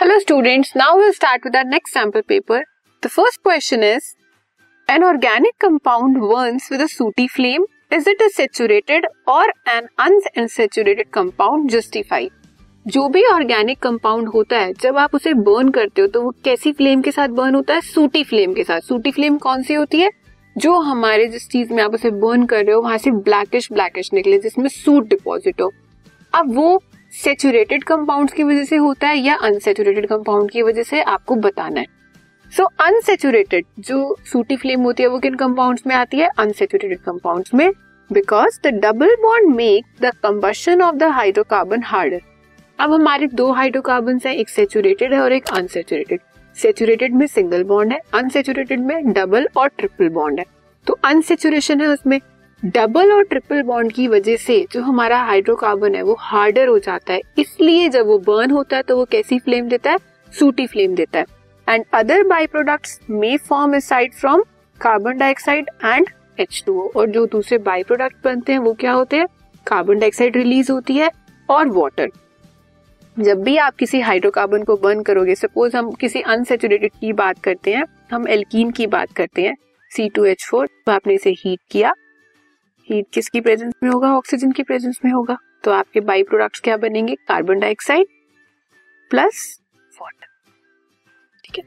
Hello students now will start with next sample paper the first question is an organic compound burns with a sooty flame is it a saturated or an unsaturated compound justified जो भी organic compound होता है, जब आप उसे burn करते हो तो वो कैसी फ्लेम के साथ बर्न होता है? सूटी फ्लेम के साथ। सूटी फ्लेम कौन सी होती है? जो हमारे जिस चीज़ में आप उसे बर्न कर रहे हो, वहाँ से ब्लैकिश ब्लैकिश निकले, जिसमें सूट डिपॉजिट हो। अब वो सेचुरेटेड कंपाउंड्स की वजह से होता है या अनसेचुरेटेड कंपाउंड की वजह से आपको बताना है। सो so, अनसेचुरेटेड जो सूटी फ्लेम होती है वो किन कंपाउंड्स में आती है? अनसेचुरेटेड कंपाउंड्स में। Because the double bond make the combustion of the hydrocarbon harder अब हमारे दो हाइड्रोकार्बन है एक सेचुरेटेड है और एक अनसेचुरेटेड सेचुरेटेड में सिंगल बॉन्ड है अनसेचुरेटेड में डबल और ट्रिपल बॉन्ड है। तो अनसेचुरेशन है उसमें। डबल और ट्रिपल बॉन्ड की वजह से जो हमारा हाइड्रोकार्बन है वो हार्डर हो जाता है। इसलिए जब वो बर्न होता है तो वो कैसी फ्लेम देता है? सूटी फ्लेम देता है। And other by products may form aside from carbon dioxide and H और जो दूसरे बाई प्रोडक्ट बनते हैं वो क्या होते हैं? कार्बन डाइऑक्साइड रिलीज़ होती है और वाटर। जब भी आप किसी हाइड्रोकार्बन को बर्न करोगे, सपोज़ हम किसी अनसेचुरेटेड की बात करते हैं, हम एल्कीन की बात करते हैं सी टू एच फोर आपने इसे हीट किया। हीट किसकी प्रेजेंस में होगा? ऑक्सीजन की प्रेजेंस में होगा। तो आपके बाई प्रोडक्ट्स क्या बनेंगे? कार्बन डाइऑक्साइड प्लस वाटर ठीक है?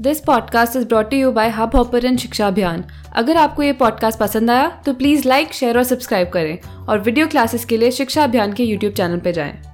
This podcast is brought you by Hubhopper शिक्षा अभियान अगर आपको ये पॉडकास्ट पसंद आया तो प्लीज़ लाइक शेयर और सब्सक्राइब करें। और वीडियो क्लासेस के लिए शिक्षा अभियान के यूट्यूब चैनल पर जाएँ।